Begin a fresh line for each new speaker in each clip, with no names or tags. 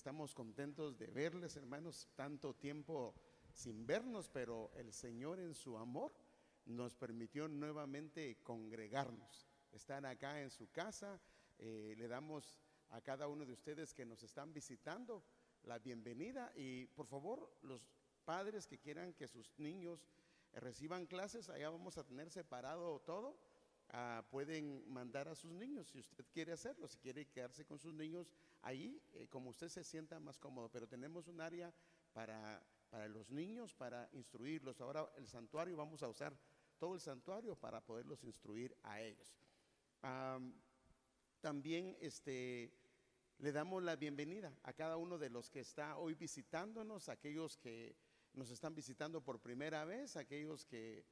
estamos contentos de verles, hermanos, tanto tiempo sin vernos, pero el Señor en su amor nos permitió nuevamente congregarnos, estar acá en su casa. Eh, le damos a cada uno de ustedes que nos están visitando la bienvenida y por favor los padres que quieran que sus niños reciban clases, allá vamos a tener separado todo. Ah, pueden mandar a sus niños si usted quiere hacerlo, si quiere quedarse con sus niños ahí, eh, como usted se sienta más cómodo. Pero tenemos un área para, para los niños, para instruirlos. Ahora el santuario, vamos a usar todo el santuario para poderlos instruir a ellos. también este, le damos la bienvenida a cada uno de los que está hoy visitándonos, aquellos que nos están visitando por primera vez, aquellos que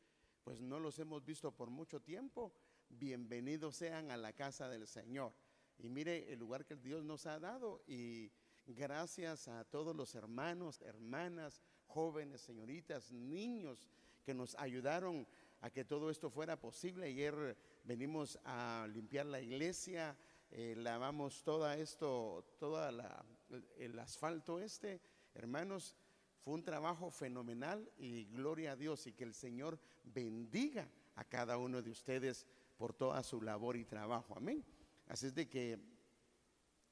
pues no los hemos visto por mucho tiempo, bienvenidos sean a la casa del Señor. Y mire el lugar que Dios nos ha dado y gracias a todos los hermanos, hermanas, jóvenes, señoritas, niños que nos ayudaron a que todo esto fuera posible. Ayer venimos a limpiar la iglesia, eh, lavamos todo esto, todo el asfalto este, hermanos fue un trabajo fenomenal y gloria a Dios y que el Señor bendiga a cada uno de ustedes por toda su labor y trabajo. Amén. Así es de que,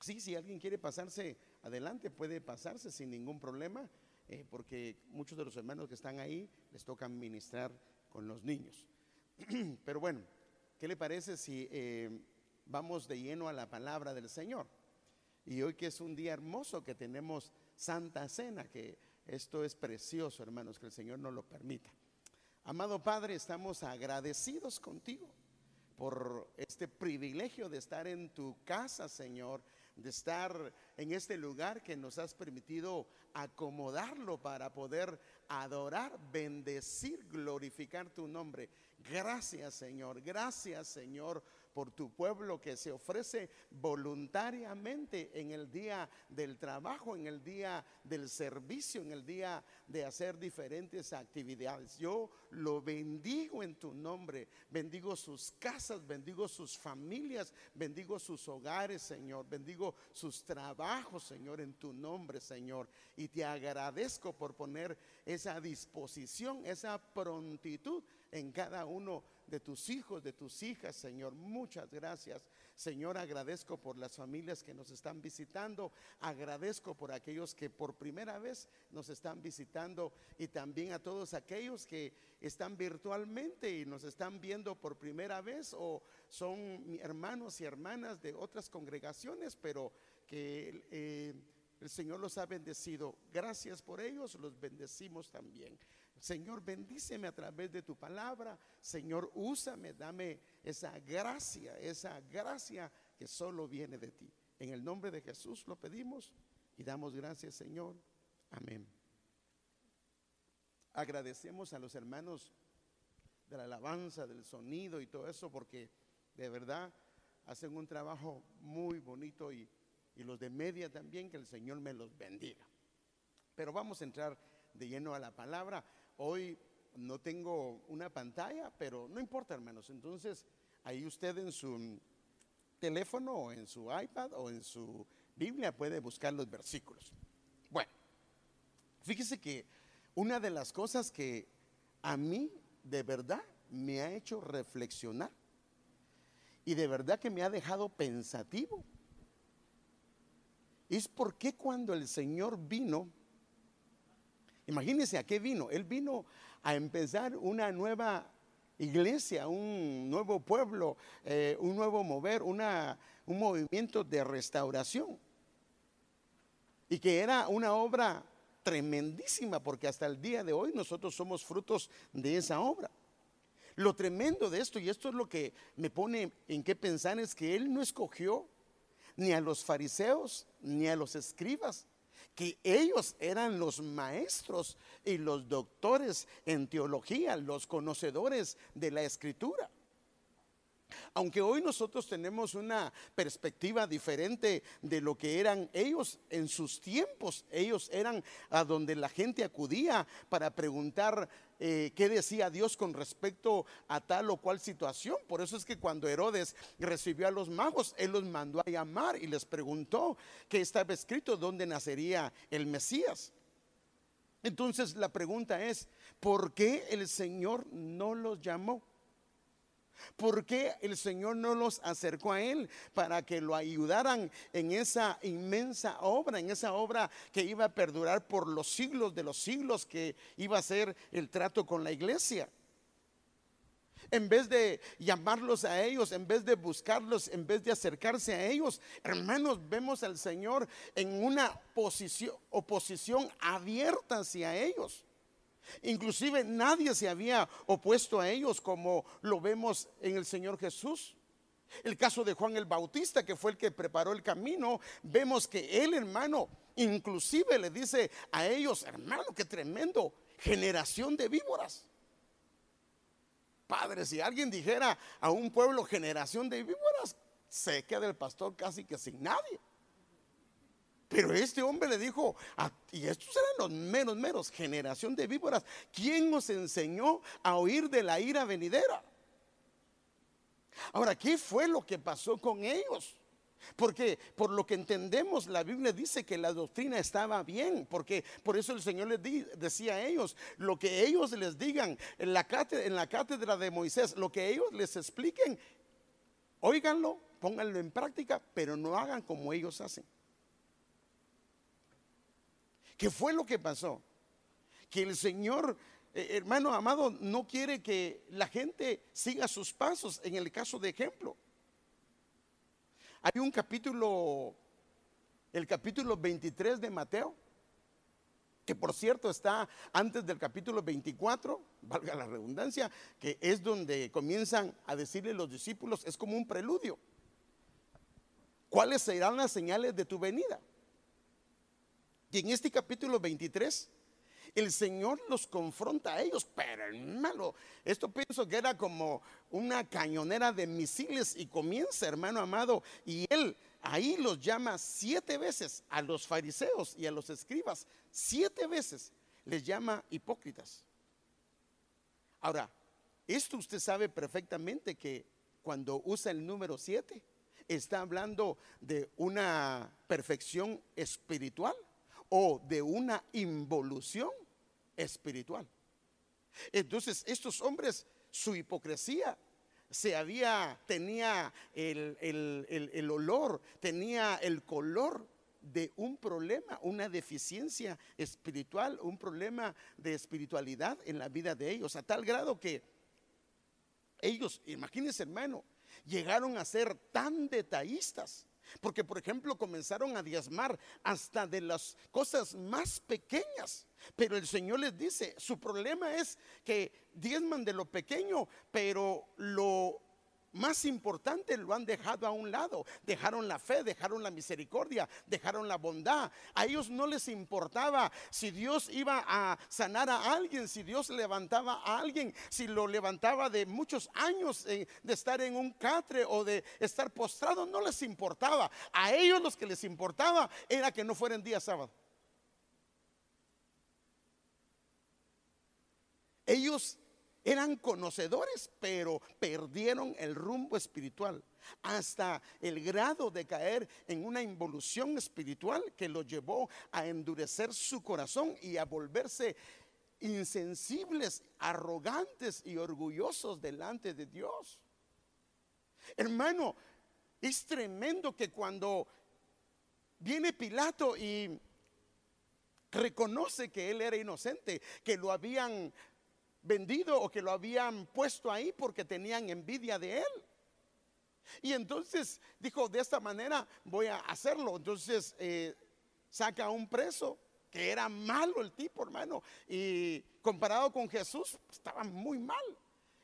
sí, si alguien quiere pasarse adelante, puede pasarse sin ningún problema, eh, porque muchos de los hermanos que están ahí les toca ministrar con los niños. Pero bueno, ¿qué le parece si eh, vamos de lleno a la palabra del Señor? Y hoy que es un día hermoso que tenemos Santa Cena, que esto es precioso, hermanos, que el Señor nos lo permita. Amado Padre, estamos agradecidos contigo por este privilegio de estar en tu casa, Señor, de estar en este lugar que nos has permitido acomodarlo para poder adorar, bendecir, glorificar tu nombre. Gracias, Señor. Gracias, Señor, por tu pueblo que se ofrece voluntariamente en el día del trabajo, en el día del servicio, en el día de hacer diferentes actividades. Yo lo bendigo en tu nombre, bendigo sus casas, bendigo sus familias, bendigo sus hogares, Señor, bendigo sus trabajos, Señor, en tu nombre, Señor. Y te agradezco por poner esa disposición, esa prontitud en cada uno de tus hijos, de tus hijas, Señor. Muchas gracias. Señor, agradezco por las familias que nos están visitando. Agradezco por aquellos que por primera vez nos están visitando y también a todos aquellos que están virtualmente y nos están viendo por primera vez o son hermanos y hermanas de otras congregaciones, pero que... Eh, el Señor los ha bendecido. Gracias por ellos, los bendecimos también. Señor, bendíceme a través de tu palabra. Señor, úsame, dame esa gracia, esa gracia que solo viene de ti. En el nombre de Jesús lo pedimos y damos gracias, Señor. Amén. Agradecemos a los hermanos de la alabanza, del sonido y todo eso, porque de verdad hacen un trabajo muy bonito y, y los de media también, que el Señor me los bendiga. Pero vamos a entrar de lleno a la palabra. Hoy no tengo una pantalla, pero no importa, hermanos. Entonces, ahí usted en su teléfono o en su iPad o en su Biblia puede buscar los versículos. Bueno, fíjese que una de las cosas que a mí de verdad me ha hecho reflexionar y de verdad que me ha dejado pensativo es porque cuando el Señor vino Imagínense a qué vino. Él vino a empezar una nueva iglesia, un nuevo pueblo, eh, un nuevo mover, un movimiento de restauración. Y que era una obra tremendísima, porque hasta el día de hoy nosotros somos frutos de esa obra. Lo tremendo de esto, y esto es lo que me pone en qué pensar, es que Él no escogió ni a los fariseos ni a los escribas, que ellos eran los maestros y los doctores en teología, los conocedores de la escritura. Aunque hoy nosotros tenemos una perspectiva diferente de lo que eran ellos en sus tiempos, ellos eran a donde la gente acudía para preguntar eh, qué decía Dios con respecto a tal o cual situación. Por eso es que cuando Herodes recibió a los magos, él los mandó a llamar y les preguntó qué estaba escrito, dónde nacería el Mesías. Entonces la pregunta es, ¿por qué el Señor no los llamó? ¿Por qué el Señor no los acercó a Él para que lo ayudaran en esa inmensa obra, en esa obra que iba a perdurar por los siglos de los siglos, que iba a ser el trato con la iglesia? En vez de llamarlos a ellos, en vez de buscarlos, en vez de acercarse a ellos, hermanos, vemos al Señor en una posición, oposición abierta hacia ellos. Inclusive nadie se había opuesto a ellos como lo vemos en el Señor Jesús. El caso de Juan el Bautista, que fue el que preparó el camino, vemos que él, hermano, inclusive le dice a ellos, hermano, qué tremendo, generación de víboras. Padre, si alguien dijera a un pueblo generación de víboras, se queda el pastor casi que sin nadie. Pero este hombre le dijo, y estos eran los menos, menos, generación de víboras, ¿quién nos enseñó a oír de la ira venidera? Ahora, ¿qué fue lo que pasó con ellos? Porque por lo que entendemos, la Biblia dice que la doctrina estaba bien, porque por eso el Señor les decía a ellos, lo que ellos les digan en la, cátedra, en la cátedra de Moisés, lo que ellos les expliquen, óiganlo, pónganlo en práctica, pero no hagan como ellos hacen. ¿Qué fue lo que pasó? Que el Señor, eh, hermano amado, no quiere que la gente siga sus pasos. En el caso de ejemplo, hay un capítulo, el capítulo 23 de Mateo, que por cierto está antes del capítulo 24, valga la redundancia, que es donde comienzan a decirle los discípulos, es como un preludio. ¿Cuáles serán las señales de tu venida? Y en este capítulo 23, el Señor los confronta a ellos, pero hermano, esto pienso que era como una cañonera de misiles y comienza, hermano amado, y él ahí los llama siete veces a los fariseos y a los escribas, siete veces les llama hipócritas. Ahora, esto usted sabe perfectamente que cuando usa el número siete, está hablando de una perfección espiritual o de una involución espiritual. Entonces, estos hombres, su hipocresía se había, tenía el, el, olor, tenía el color de un problema, una deficiencia espiritual, un problema de espiritualidad en la vida de ellos, a tal grado que ellos, imagínense hermano, llegaron a ser tan detallistas porque, por ejemplo, comenzaron a diezmar hasta de las cosas más pequeñas. Pero el Señor les dice, su problema es que diezman de lo pequeño, pero lo más importante lo han dejado a un lado. Dejaron la fe, dejaron la misericordia, dejaron la bondad. A ellos no les importaba si Dios iba a sanar a alguien, si Dios levantaba a alguien, si lo levantaba de muchos años eh, de estar en un catre o de estar postrado, no les importaba. A ellos los que les importaba era que no fueran día sábado. Ellos eran conocedores, pero perdieron el rumbo espiritual hasta el grado de caer en una involución espiritual que lo llevó a endurecer su corazón y a volverse insensibles, arrogantes y orgullosos delante de Dios. Hermano, es tremendo que cuando viene Pilato y reconoce que él era inocente, que lo habían vendido o que lo habían puesto ahí porque tenían envidia de él. Y entonces dijo, de esta manera voy a hacerlo. Entonces eh, saca a un preso que era malo el tipo, hermano. Y comparado con Jesús, estaba muy mal.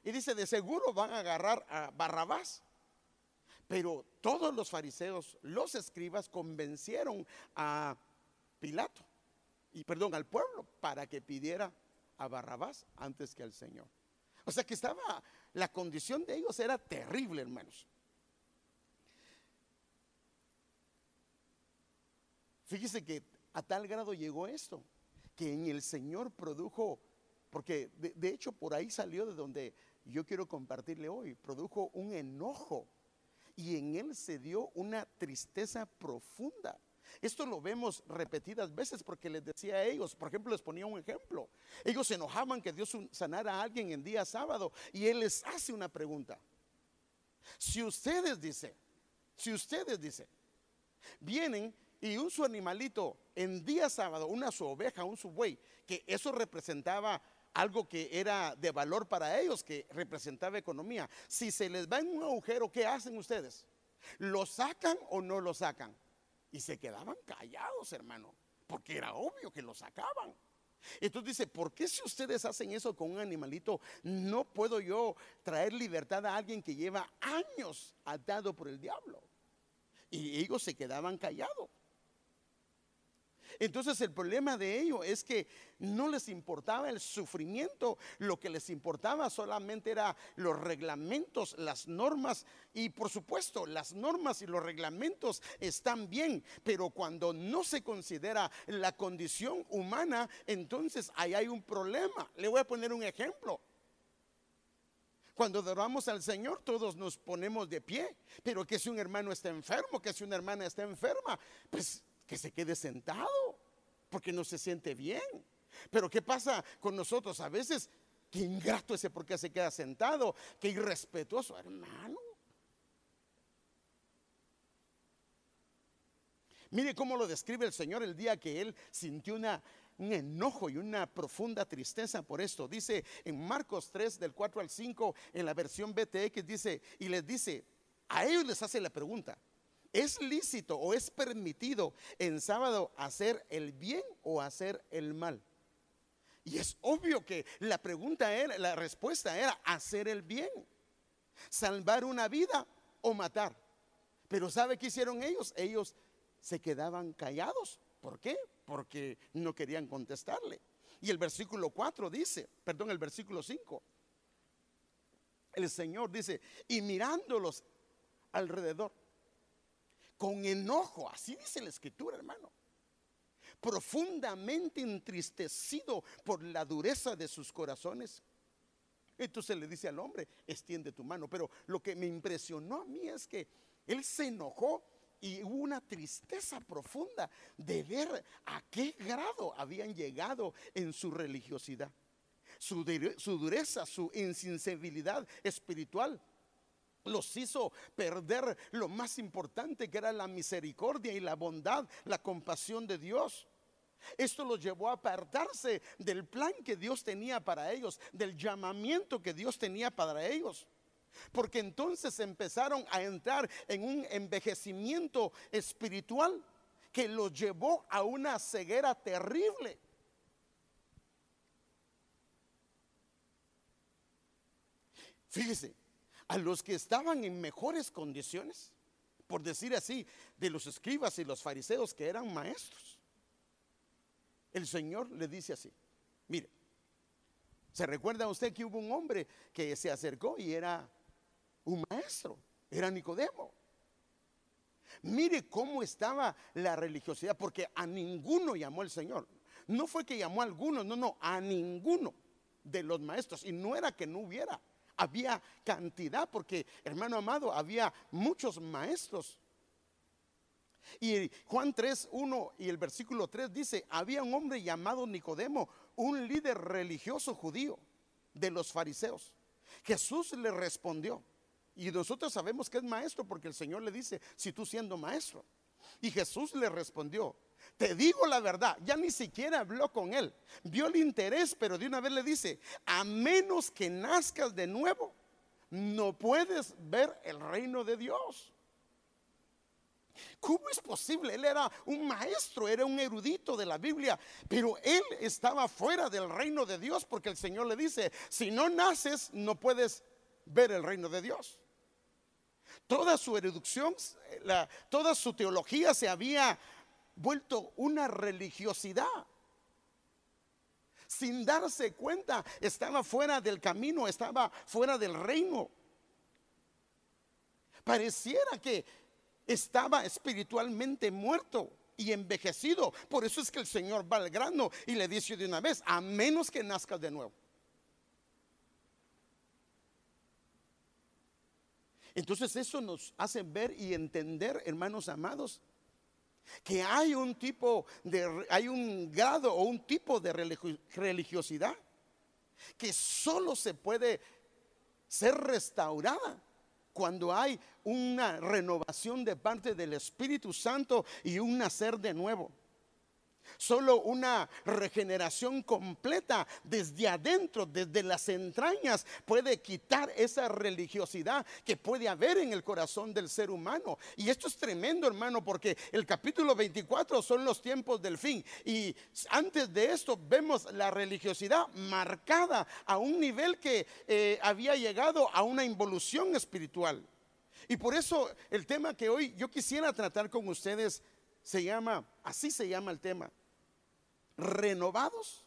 Y dice, de seguro van a agarrar a Barrabás. Pero todos los fariseos, los escribas, convencieron a Pilato, y perdón, al pueblo, para que pidiera a Barrabás antes que al Señor. O sea que estaba La condición de ellos era terrible, hermanos. Fíjese que a tal grado llegó esto, que en el Señor produjo, porque de, de hecho por ahí salió de donde yo quiero compartirle hoy, produjo un enojo y en él se dio una tristeza profunda. Esto lo vemos repetidas veces porque les decía a ellos, por ejemplo, les ponía un ejemplo. Ellos se enojaban que Dios sanara a alguien en día sábado y Él les hace una pregunta. Si ustedes, dice, si ustedes, dice, vienen y un su animalito en día sábado, una su oveja, un su buey, que eso representaba algo que era de valor para ellos, que representaba economía. Si se les va en un agujero, ¿qué hacen ustedes? ¿Lo sacan o no lo sacan? Y se quedaban callados, hermano, porque era obvio que lo sacaban. Entonces dice, ¿por qué si ustedes hacen eso con un animalito, no puedo yo traer libertad a alguien que lleva años atado por el diablo? Y ellos se quedaban callados. Entonces el problema de ello es que no les importaba el sufrimiento, lo que les importaba solamente era los reglamentos, las normas y por supuesto las normas y los reglamentos están bien, pero cuando no se considera la condición humana, entonces ahí hay un problema. Le voy a poner un ejemplo. Cuando adoramos al Señor, todos nos ponemos de pie. Pero que si un hermano está enfermo, que si una hermana está enferma, pues que se quede sentado, porque no se siente bien. Pero ¿qué pasa con nosotros? A veces, qué ingrato ese porque se queda sentado, qué irrespetuoso, hermano. Mire cómo lo describe el Señor el día que él sintió una, un enojo y una profunda tristeza por esto. Dice en Marcos 3 del 4 al 5 en la versión BTX dice y les dice, a ellos les hace la pregunta, ¿Es lícito o es permitido en sábado hacer el bien o hacer el mal? Y es obvio que la pregunta era, la respuesta era hacer el bien, salvar una vida o matar. Pero ¿sabe qué hicieron ellos? Ellos se quedaban callados. ¿Por qué? Porque no querían contestarle. Y el versículo 4 dice, perdón, el versículo 5. El Señor dice, y mirándolos alrededor, con enojo, así dice la escritura, hermano. Profundamente entristecido por la dureza de sus corazones. Entonces le dice al hombre, extiende tu mano. Pero lo que me impresionó a mí es que él se enojó y hubo una tristeza profunda de ver a qué grado habían llegado en su religiosidad. Su, dureza, su insensibilidad espiritual los hizo perder lo más importante que era la misericordia y la bondad, la compasión de Dios. Esto los llevó a apartarse del plan que Dios tenía para ellos, del llamamiento que Dios tenía para ellos. Porque entonces empezaron a entrar en un envejecimiento espiritual que los llevó a una ceguera terrible. Fíjese, a los que estaban en mejores condiciones, por decir así, de los escribas y los fariseos que eran maestros. El Señor le dice así, mire, ¿se recuerda usted que hubo un hombre que se acercó y era un maestro? Era Nicodemo. Mire cómo estaba la religiosidad, porque a ninguno llamó el Señor. No fue que llamó a algunos, no, no, a ninguno de los maestros. Y no era que no hubiera, había cantidad, porque hermano amado, había muchos maestros. Y Juan 3, 1 y el versículo 3 dice, había un hombre llamado Nicodemo, un líder religioso judío de los fariseos. Jesús le respondió, y nosotros sabemos que es maestro porque el Señor le dice, si tú siendo maestro. Y Jesús le respondió, te digo la verdad, ya ni siquiera habló con él. Vio el interés, pero de una vez le dice, a menos que nazcas de nuevo, no puedes ver el reino de Dios. ¿Cómo es posible? Él era un maestro, era un erudito de la Biblia, pero él estaba fuera del reino de Dios porque el Señor le dice, si no naces, no puedes ver el reino de Dios. Toda su erudición, toda su teología se había vuelto una religiosidad. sin darse cuenta, estaba fuera del camino, estaba fuera del reino. Pareciera que estaba espiritualmente muerto y envejecido. Por eso es que el Señor va al grano y le dice de una vez, a menos que nazcas de nuevo. Entonces eso nos hace ver y entender, hermanos amados, que hay un tipo de, hay un grado o un tipo de religiosidad que solo se puede ser restaurada cuando hay una renovación de parte del Espíritu Santo y un nacer de nuevo. Solo una regeneración completa desde adentro, desde las entrañas, puede quitar esa religiosidad que puede haber en el corazón del ser humano. Y esto es tremendo, hermano, porque el capítulo 24 son los tiempos del fin. Y antes de esto vemos la religiosidad marcada a un nivel que eh, había llegado a una involución espiritual. Y por eso el tema que hoy yo quisiera tratar con ustedes se llama, así se llama el tema, renovados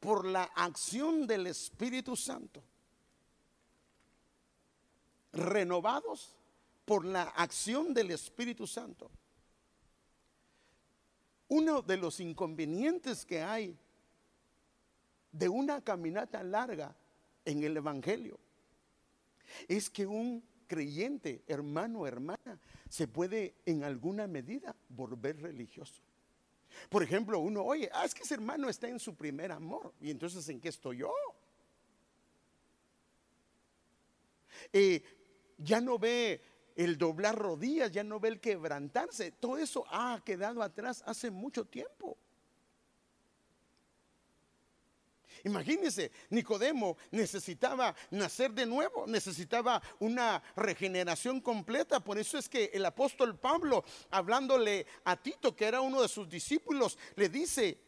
por la acción del Espíritu Santo. Renovados por la acción del Espíritu Santo. Uno de los inconvenientes que hay de una caminata larga en el Evangelio es que un creyente, hermano, hermana, se puede en alguna medida volver religioso. Por ejemplo, uno, oye, ah, es que ese hermano está en su primer amor. Y entonces, ¿en qué estoy yo? Eh, ya no ve el doblar rodillas, ya no ve el quebrantarse. Todo eso ha quedado atrás hace mucho tiempo. Imagínense, Nicodemo necesitaba nacer de nuevo, necesitaba una regeneración completa. Por eso es que el apóstol Pablo, hablándole a Tito, que era uno de sus discípulos, le dice,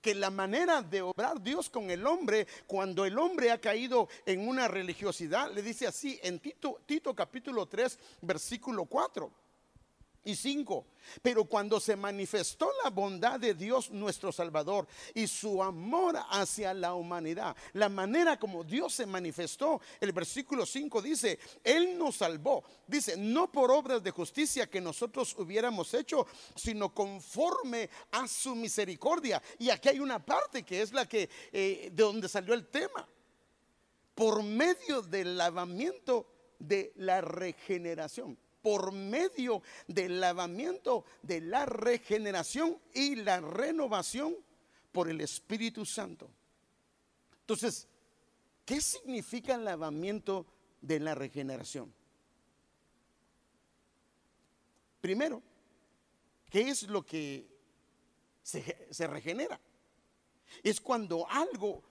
que la manera de obrar Dios con el hombre, cuando el hombre ha caído en una religiosidad, le dice así en Tito, capítulo 3, versículo 4 y 5. Pero cuando se manifestó la bondad de Dios nuestro Salvador y su amor hacia la humanidad, la manera como Dios se manifestó, el versículo 5 dice, Él nos salvó, dice, no por obras de justicia que nosotros hubiéramos hecho, sino conforme a su misericordia. Y aquí hay una parte que es la que, eh, de donde salió el tema, por medio del lavamiento de la regeneración por medio del lavamiento de la regeneración y la renovación por el Espíritu Santo. Entonces, ¿qué significa el lavamiento de la regeneración? Primero, ¿qué es lo que se, regenera? Es cuando algo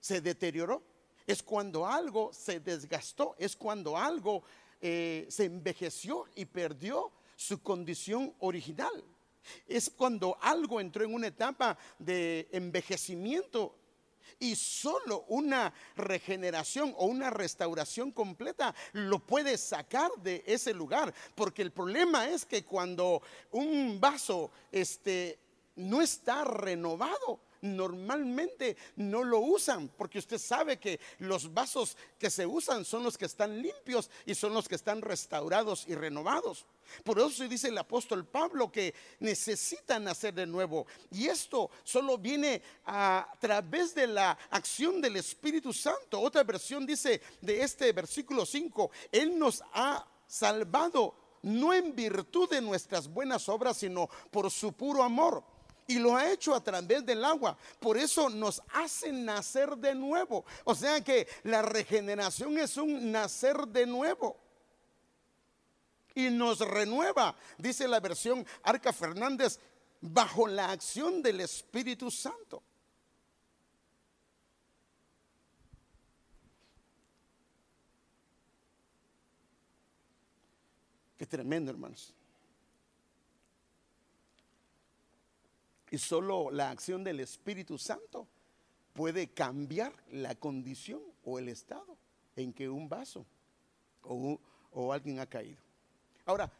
se deterioró, es cuando algo se desgastó, es cuando algo eh, se envejeció y perdió su condición original. Es cuando algo entró en una etapa de envejecimiento y solo una regeneración o una restauración completa lo puede sacar de ese lugar. Porque el problema es que cuando un vaso este, no está renovado, normalmente no lo usan, porque usted sabe que los vasos que se usan son los que están limpios y son los que están restaurados y renovados. Por eso dice el apóstol Pablo que necesitan nacer de nuevo. Y esto solo viene a través de la acción del Espíritu Santo. Otra versión dice de este versículo 5, Él nos ha salvado no en virtud de nuestras buenas obras, sino por su puro amor y lo ha hecho a través del agua. Por eso nos hace nacer de nuevo. O sea que la regeneración es un nacer de nuevo. Y nos renueva, dice la versión Arca Fernández, bajo la acción del Espíritu Santo. Qué tremendo, hermanos. Y solo la acción del Espíritu Santo puede cambiar la condición o el estado en que un vaso o, alguien ha caído. Ahora,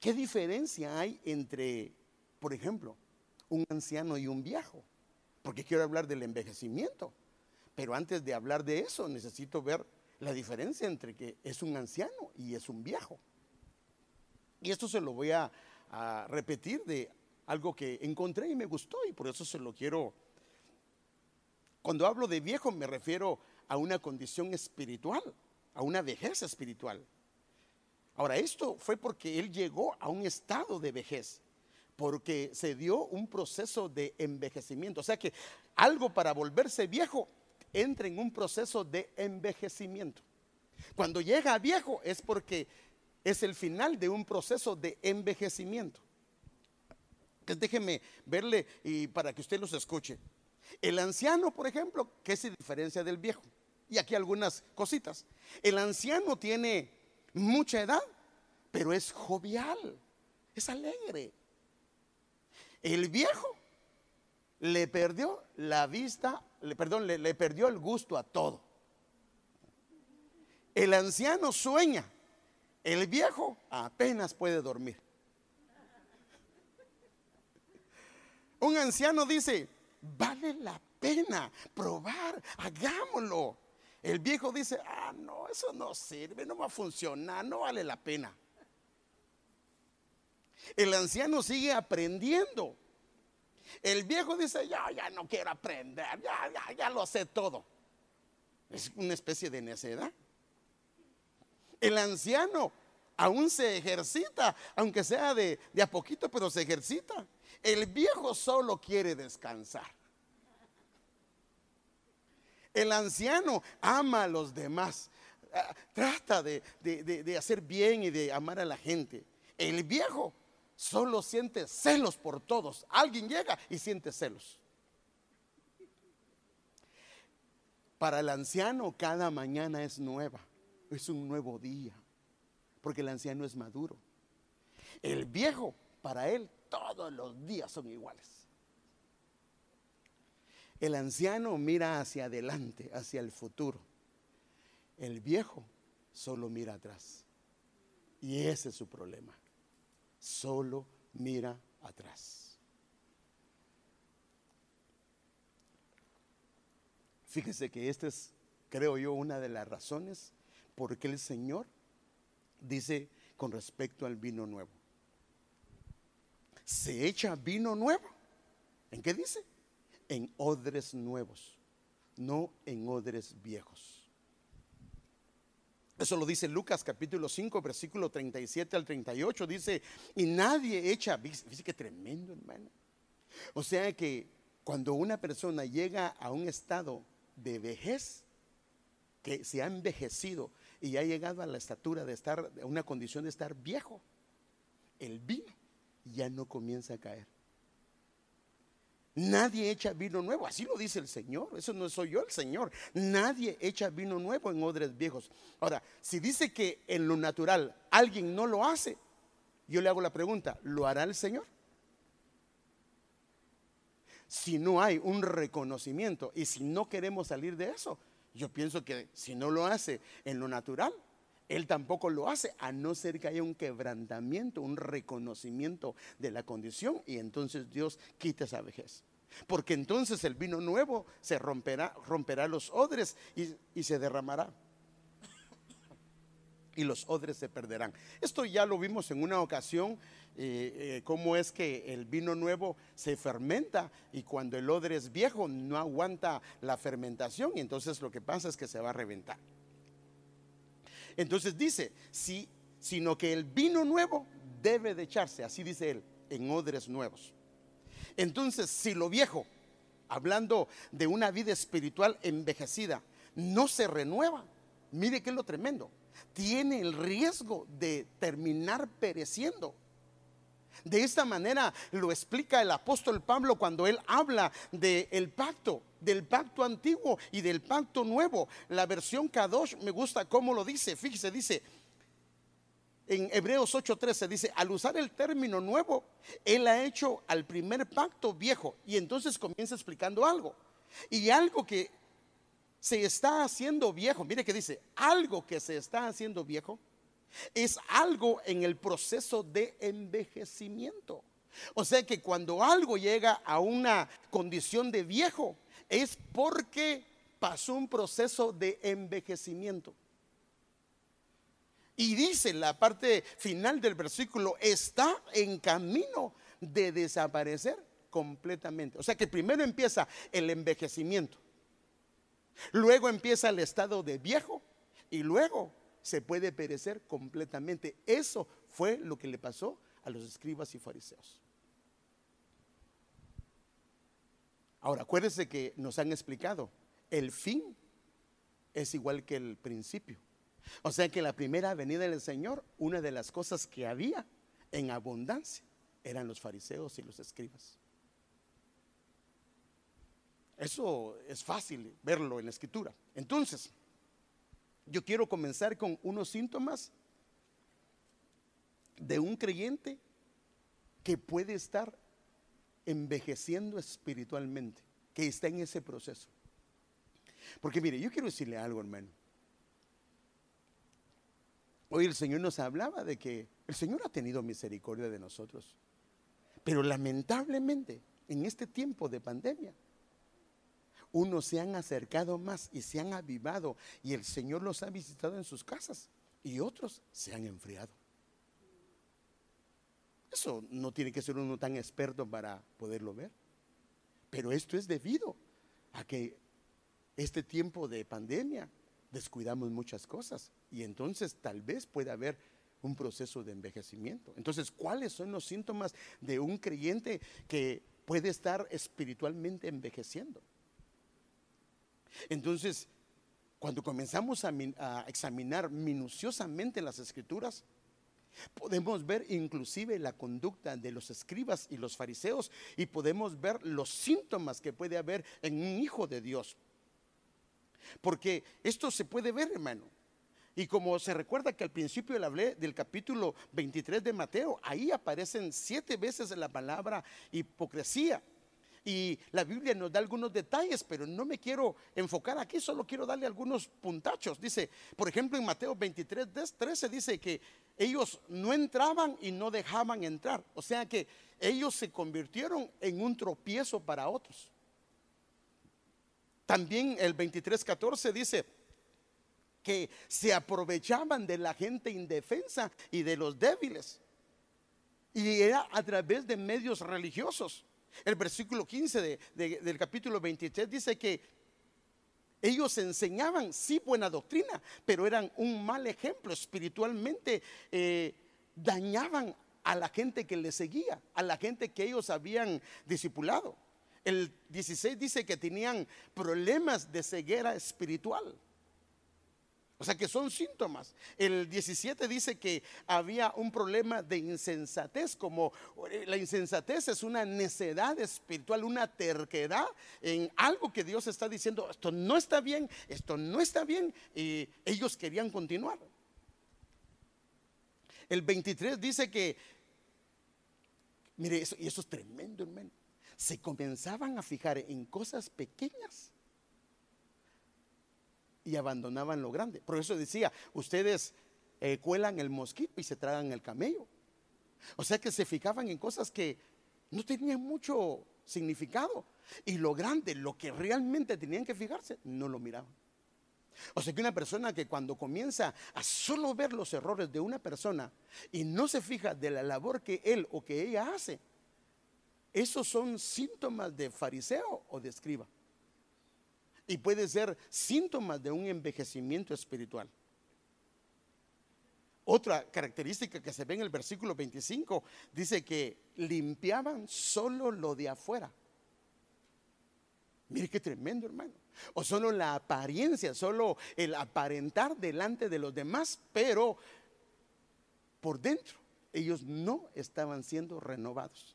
¿qué diferencia hay entre, por ejemplo, un anciano y un viejo? porque quiero hablar del envejecimiento. Pero antes de hablar de eso, necesito ver la diferencia entre que es un anciano y es un viejo. Y esto se lo voy a, a repetir de algo que encontré y me gustó y por eso se lo quiero. Cuando hablo de viejo me refiero a una condición espiritual, a una vejez espiritual. Ahora, esto fue porque él llegó a un estado de vejez, porque se dio un proceso de envejecimiento. O sea que algo para volverse viejo entra en un proceso de envejecimiento. Cuando llega a viejo es porque es el final de un proceso de envejecimiento. Déjeme verle y para que usted los escuche. El anciano, por ejemplo, ¿qué se diferencia del viejo? Y aquí algunas cositas. El anciano tiene mucha edad, pero es jovial, es alegre. El viejo le perdió la vista, le, perdón, le perdió el gusto a todo. El anciano sueña, el viejo apenas puede dormir. Un anciano dice, vale la pena probar, hagámoslo. El viejo dice, ah, no, eso no sirve, no va a funcionar, no vale la pena. El anciano sigue aprendiendo. El viejo dice, ya, ya no quiero aprender, ya, ya, ya lo sé todo. Es una especie de necedad. El anciano aún se ejercita, aunque sea de, de a poquito, pero se ejercita. El viejo solo quiere descansar. El anciano ama a los demás. Ah, trata de, de, hacer bien y de amar a la gente. El viejo solo siente celos por todos. Alguien llega y siente celos. Para el anciano cada mañana es nueva. Es un nuevo día. Porque el anciano es maduro. El viejo, para él, todos los días son iguales. El anciano mira hacia adelante, hacia el futuro. El viejo solo mira atrás. Y ese es su problema. Solo mira atrás. Fíjese que esta es, creo yo, una de las razones por qué el Señor dice con respecto al vino nuevo. Se echa vino nuevo. ¿En qué dice? en odres nuevos, no en odres viejos. Eso lo dice Lucas capítulo 5, versículo 37 al 38. Dice, y nadie echa, dice que tremendo hermano. O sea que cuando una persona llega a un estado de vejez, que se ha envejecido y ha llegado a la estatura de estar, a una condición de estar viejo, el vino ya no comienza a caer. Nadie echa vino nuevo, así lo dice el Señor, eso no soy yo el Señor. Nadie echa vino nuevo en odres viejos. Ahora, si dice que en lo natural alguien no lo hace, yo le hago la pregunta, ¿lo hará el Señor? Si no hay un reconocimiento y si no queremos salir de eso, yo pienso que si no lo hace en lo natural, Él tampoco lo hace, a no ser que haya un quebrantamiento, un reconocimiento de la condición y entonces Dios quita esa vejez. Porque entonces el vino nuevo se romperá, romperá los odres y, se derramará. Y los odres se perderán. Esto ya lo vimos en una ocasión, eh, eh, cómo es que el vino nuevo se fermenta y cuando el odre es viejo no aguanta la fermentación y entonces lo que pasa es que se va a reventar. Entonces dice, sí, sino que el vino nuevo debe de echarse, así dice él, en odres nuevos. Entonces, si lo viejo, hablando de una vida espiritual envejecida, no se renueva, mire qué es lo tremendo, tiene el riesgo de terminar pereciendo. De esta manera lo explica el apóstol Pablo cuando él habla del pacto, del pacto antiguo y del pacto nuevo. La versión Kadosh me gusta cómo lo dice. Fíjese, dice, en Hebreos 8:13 dice, al usar el término nuevo, Él ha hecho al primer pacto viejo. Y entonces comienza explicando algo. Y algo que se está haciendo viejo, mire que dice, algo que se está haciendo viejo es algo en el proceso de envejecimiento. O sea que cuando algo llega a una condición de viejo, es porque pasó un proceso de envejecimiento. Y dice la parte final del versículo, está en camino de desaparecer completamente. O sea que primero empieza el envejecimiento, luego empieza el estado de viejo y luego se puede perecer completamente. Eso fue lo que le pasó a los escribas y fariseos. Ahora, acuérdense que nos han explicado, el fin es igual que el principio. O sea que la primera venida del Señor, una de las cosas que había en abundancia eran los fariseos y los escribas. Eso es fácil verlo en la escritura. Entonces, yo quiero comenzar con unos síntomas de un creyente que puede estar envejeciendo espiritualmente, que está en ese proceso. Porque mire, yo quiero decirle algo, hermano. Hoy el Señor nos hablaba de que el Señor ha tenido misericordia de nosotros. Pero lamentablemente, en este tiempo de pandemia, unos se han acercado más y se han avivado y el Señor los ha visitado en sus casas y otros se han enfriado. Eso no tiene que ser uno tan experto para poderlo ver. Pero esto es debido a que este tiempo de pandemia descuidamos muchas cosas y entonces tal vez pueda haber un proceso de envejecimiento. Entonces, ¿cuáles son los síntomas de un creyente que puede estar espiritualmente envejeciendo? Entonces, cuando comenzamos a, a examinar minuciosamente las escrituras, Podemos ver inclusive la conducta de los escribas y los fariseos y podemos ver los síntomas que puede haber en un hijo de Dios. Porque esto se puede ver, hermano. Y como se recuerda que al principio le hablé del capítulo 23 de Mateo, ahí aparecen siete veces la palabra hipocresía. Y la Biblia nos da algunos detalles, pero no me quiero enfocar aquí, solo quiero darle algunos puntachos. Dice, por ejemplo, en Mateo 23, 13 dice que ellos no entraban y no dejaban entrar. O sea que ellos se convirtieron en un tropiezo para otros. También el 23.14 dice que se aprovechaban de la gente indefensa y de los débiles. Y era a través de medios religiosos. El versículo 15 del capítulo 23 dice que ellos enseñaban, sí, buena doctrina, pero eran un mal ejemplo espiritualmente. Eh, dañaban a la gente que les seguía, a la gente que ellos habían discipulado. El 16 dice que tenían problemas de ceguera espiritual. O sea que son síntomas. El 17 dice que había un problema de insensatez, como eh, la insensatez es una necedad espiritual, una terquedad en algo que Dios está diciendo, esto no está bien, esto no está bien, y ellos querían continuar. El 23 dice que, mire, eso, y eso es tremendo, hermano, se comenzaban a fijar en cosas pequeñas y abandonaban lo grande. Por eso decía, ustedes eh, cuelan el mosquito y se tragan el camello. O sea que se fijaban en cosas que no tenían mucho significado. Y lo grande, lo que realmente tenían que fijarse, no lo miraban. O sea que una persona que cuando comienza a solo ver los errores de una persona y no se fija de la labor que él o que ella hace, esos son síntomas de fariseo o de escriba y puede ser síntomas de un envejecimiento espiritual. Otra característica que se ve en el versículo 25 dice que limpiaban solo lo de afuera. Mire qué tremendo, hermano. O solo la apariencia, solo el aparentar delante de los demás, pero por dentro ellos no estaban siendo renovados.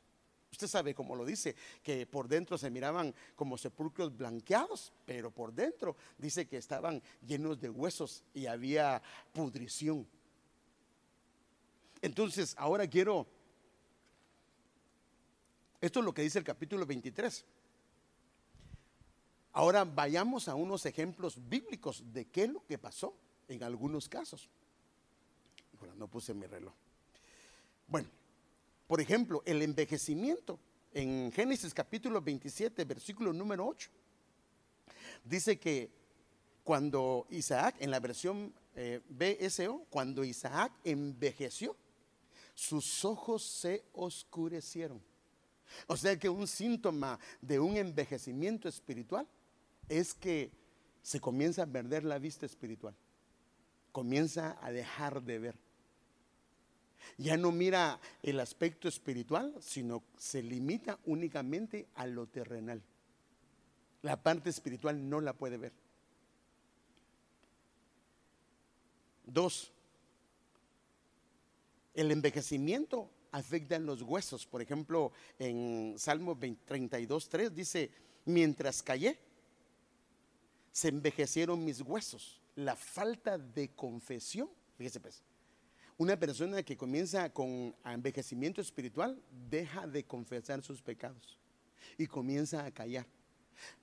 Usted sabe cómo lo dice, que por dentro se miraban como sepulcros blanqueados, pero por dentro dice que estaban llenos de huesos y había pudrición. Entonces, ahora quiero, esto es lo que dice el capítulo 23. Ahora vayamos a unos ejemplos bíblicos de qué es lo que pasó en algunos casos. No puse mi reloj. Bueno, Por ejemplo, el envejecimiento. En Génesis capítulo 27, versículo número 8. Dice que cuando Isaac, en la versión eh, BSO, cuando Isaac envejeció, sus ojos se oscurecieron. O sea que un síntoma de un envejecimiento espiritual es que se comienza a perder la vista espiritual. Comienza a dejar de ver. Ya no mira el aspecto espiritual, sino se limita únicamente a lo terrenal. La parte espiritual no la puede ver. Dos, el envejecimiento afecta en los huesos. Por ejemplo, en Salmo 32, 3 dice, mientras callé, se envejecieron mis huesos. La falta de confesión, fíjese pues, una persona que comienza con envejecimiento espiritual deja de confesar sus pecados y comienza a callar.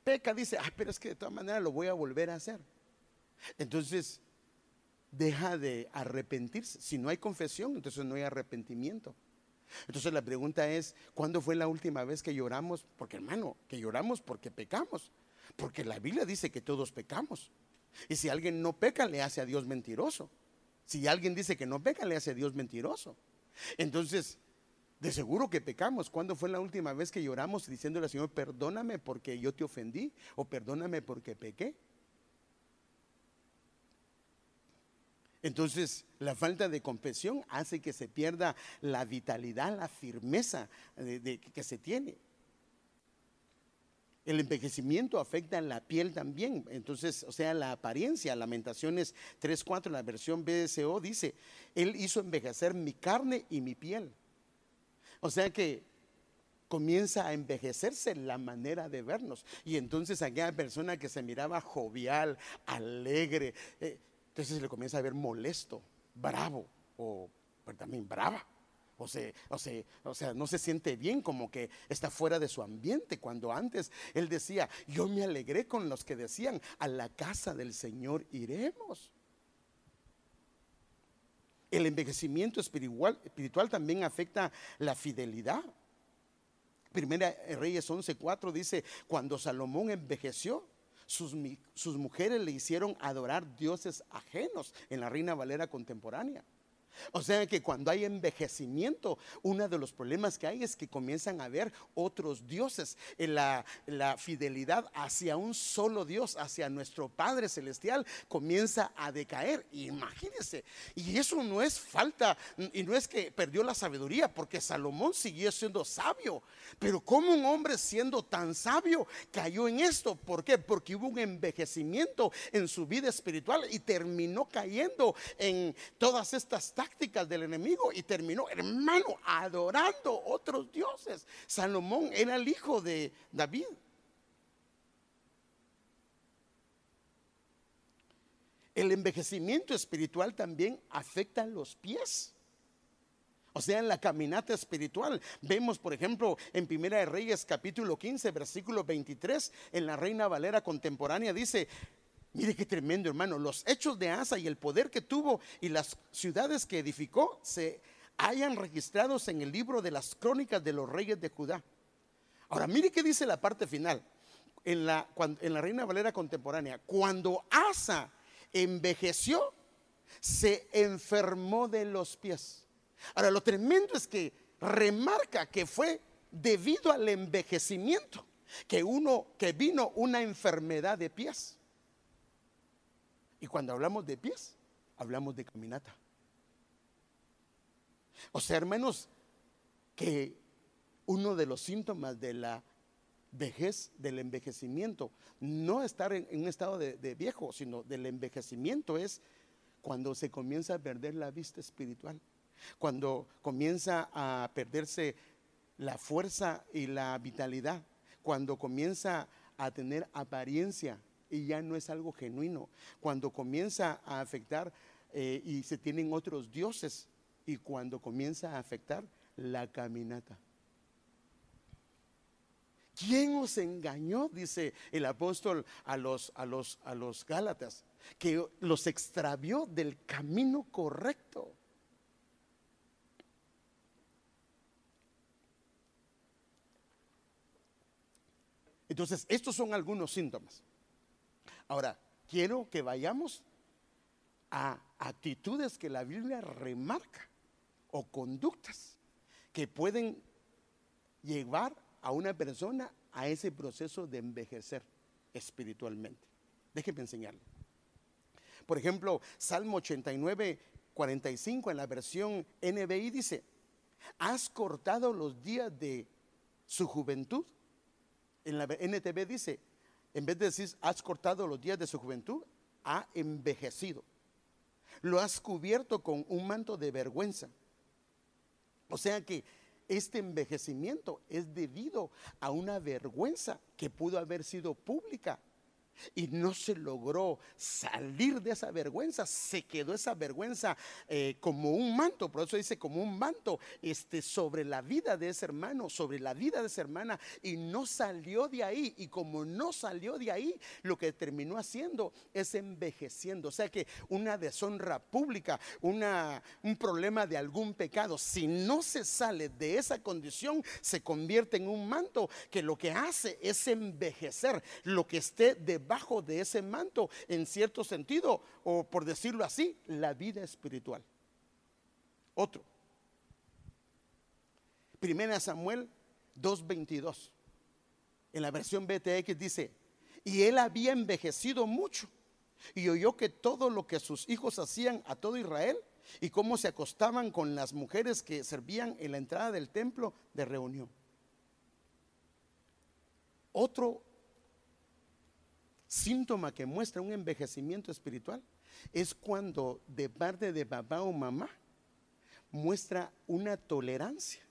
Peca, dice, ah, pero es que de todas maneras lo voy a volver a hacer. Entonces, deja de arrepentirse. Si no hay confesión, entonces no hay arrepentimiento. Entonces la pregunta es, ¿cuándo fue la última vez que lloramos? Porque hermano, que lloramos porque pecamos. Porque la Biblia dice que todos pecamos. Y si alguien no peca, le hace a Dios mentiroso. Si alguien dice que no peca, le hace Dios mentiroso. Entonces, de seguro que pecamos. ¿Cuándo fue la última vez que lloramos diciéndole al Señor, perdóname porque yo te ofendí o perdóname porque pequé? Entonces, la falta de confesión hace que se pierda la vitalidad, la firmeza que se tiene. El envejecimiento afecta la piel también. Entonces, o sea, la apariencia, Lamentaciones 3.4, la versión BSO dice, Él hizo envejecer mi carne y mi piel. O sea que comienza a envejecerse la manera de vernos. Y entonces aquella persona que se miraba jovial, alegre, eh, entonces le comienza a ver molesto, bravo o también brava. O sea, o, sea, no se siente bien como que está fuera de su ambiente. Cuando antes él decía, yo me alegré con los que decían, a la casa del Señor iremos. El envejecimiento espiritual, también afecta la fidelidad. Primera Reyes 11:4 dice, cuando Salomón envejeció, sus mujeres le hicieron adorar dioses ajenos en la Reina Valera contemporánea. O sea que cuando hay envejecimiento, uno de los problemas que hay es que comienzan a ver otros dioses. La, la fidelidad hacia un solo Dios, hacia nuestro Padre Celestial, comienza a decaer. Imagínense. Y eso no es falta, y no es que perdió la sabiduría, porque Salomón siguió siendo sabio. Pero como un hombre siendo tan sabio cayó en esto? ¿Por qué? Porque hubo un envejecimiento en su vida espiritual y terminó cayendo en todas estas tácticas del enemigo y terminó, hermano, adorando otros dioses. Salomón era el hijo de David. El envejecimiento espiritual también afecta los pies. O sea, en la caminata espiritual. Vemos, por ejemplo, en Primera de Reyes capítulo 15, versículo 23, en la Reina Valera contemporánea dice, Mire qué tremendo, hermano. Los hechos de Asa y el poder que tuvo y las ciudades que edificó se hayan registrados en el libro de las crónicas de los reyes de Judá. Ahora, mire qué dice la parte final en la, en la Reina Valera contemporánea. Cuando Asa envejeció, se enfermó de los pies. Ahora, lo tremendo es que remarca que fue debido al envejecimiento que uno que vino una enfermedad de pies. Y cuando hablamos de pies, hablamos de caminata. O sea, hermanos, que uno de los síntomas de la vejez, del envejecimiento, no estar en, un estado de, de, viejo, sino del envejecimiento es cuando se comienza a perder la vista espiritual, cuando comienza a perderse la fuerza y la vitalidad, cuando comienza a tener apariencia y ya no es algo genuino. Cuando comienza a afectar eh, y se tienen otros dioses y cuando comienza a afectar la caminata. ¿Quién os engañó? Dice el apóstol a los, a los, a los Gálatas, que los extravió del camino correcto. Entonces, estos son algunos síntomas. Ahora, quiero que vayamos a actitudes que la Biblia remarca o conductas que pueden llevar a una persona a ese proceso de envejecer espiritualmente. Déjeme enseñarle. Por ejemplo, Salmo 89, 45 en la versión NBI dice, has cortado los días de su juventud. En la NTV dice, en vez de decir, has cortado los días de su juventud, ha envejecido. Lo has cubierto con un manto de vergüenza. O sea que este envejecimiento es debido a una vergüenza que pudo haber sido pública y no se logró salir de esa vergüenza, se quedó esa vergüenza eh, como un manto, por eso dice como un manto este, sobre la vida de ese hermano, sobre la vida de esa hermana, y no salió de ahí, y como no salió de ahí, lo que terminó haciendo es envejeciendo, o sea que una deshonra pública, un problema de algún pecado, si no se sale de esa condición, se convierte en un manto que lo que hace es envejecer lo que esté de debajo de ese manto, en cierto sentido, o por decirlo así, la vida espiritual. Otro. Primera Samuel 2.22. En la versión BTX dice, y él había envejecido mucho y oyó que todo lo que sus hijos hacían a todo Israel y cómo se acostaban con las mujeres que servían en la entrada del templo de reunión. Otro síntoma que muestra un envejecimiento espiritual es cuando de parte de papá o mamá muestra una tolerancia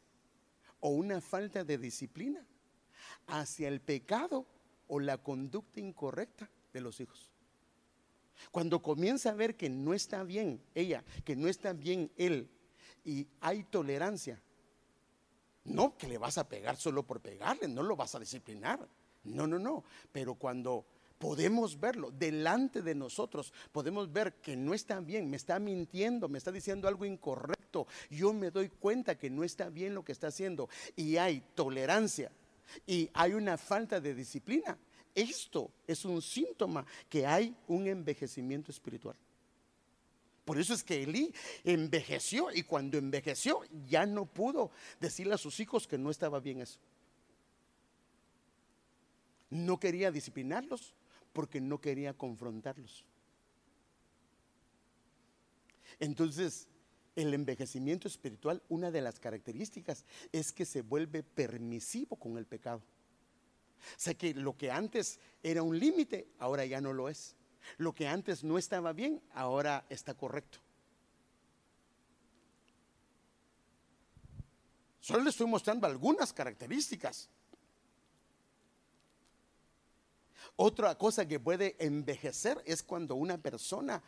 o una falta de disciplina hacia el pecado o la conducta incorrecta de los hijos. Cuando comienza a ver que no está bien ella, que no está bien él, y hay tolerancia, no que le vas a pegar solo por pegarle, no lo vas a disciplinar, no, no, no, pero cuando podemos verlo delante de nosotros, podemos ver que no está bien, me está mintiendo, me está diciendo algo incorrecto, yo me doy cuenta que no está bien lo que está haciendo y hay tolerancia y hay una falta de disciplina. Esto es un síntoma que hay un envejecimiento espiritual. Por eso es que Elí envejeció y cuando envejeció ya no pudo decirle a sus hijos que no estaba bien eso. No quería disciplinarlos, porque no quería confrontarlos. Entonces, el envejecimiento espiritual, una de las características es que se vuelve permisivo con el pecado. O sea que lo que antes era un límite, ahora ya no lo es. Lo que antes no estaba bien, ahora está correcto. Solo le estoy mostrando algunas características. Otra cosa que puede envejecer es cuando una persona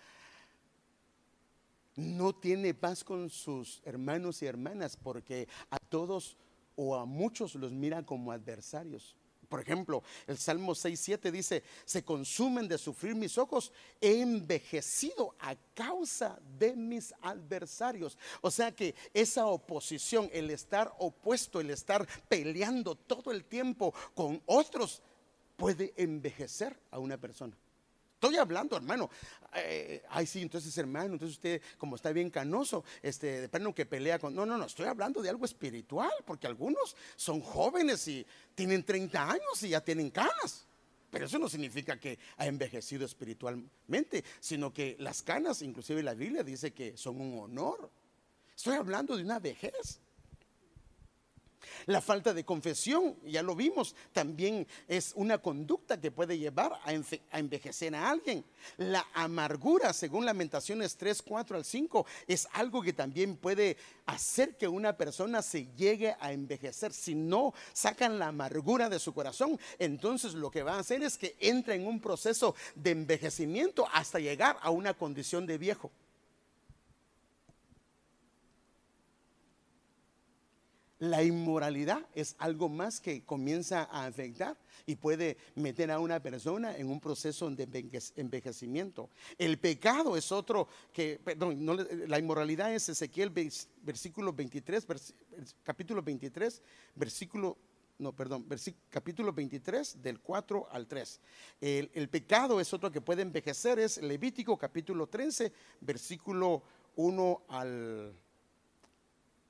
no tiene paz con sus hermanos y hermanas porque a todos o a muchos los mira como adversarios. Por ejemplo, el Salmo 6.7 dice, se consumen de sufrir mis ojos, he envejecido a causa de mis adversarios. O sea que esa oposición, el estar opuesto, el estar peleando todo el tiempo con otros, puede envejecer a una persona. Estoy hablando, hermano. Eh, ay, sí, entonces, hermano, entonces usted, como está bien canoso, este, depende que pelea con. No, no, no, estoy hablando de algo espiritual, porque algunos son jóvenes y tienen 30 años y ya tienen canas. Pero eso no significa que ha envejecido espiritualmente, sino que las canas, inclusive la Biblia dice que son un honor. Estoy hablando de una vejez. La falta de confesión, ya lo vimos, también es una conducta que puede llevar a envejecer a alguien. La amargura, según Lamentaciones 3, 4 al 5, es algo que también puede hacer que una persona se llegue a envejecer. Si no sacan la amargura de su corazón, entonces lo que va a hacer es que entra en un proceso de envejecimiento hasta llegar a una condición de viejo. La inmoralidad es algo más que comienza a afectar y puede meter a una persona en un proceso de envejecimiento. El pecado es otro que, perdón, la inmoralidad es Ezequiel versículo 23, capítulo 23, versículo no, perdón, capítulo 23 del 4 al 3. El, el, pecado es otro que puede envejecer, es Levítico capítulo 13, versículo 1 al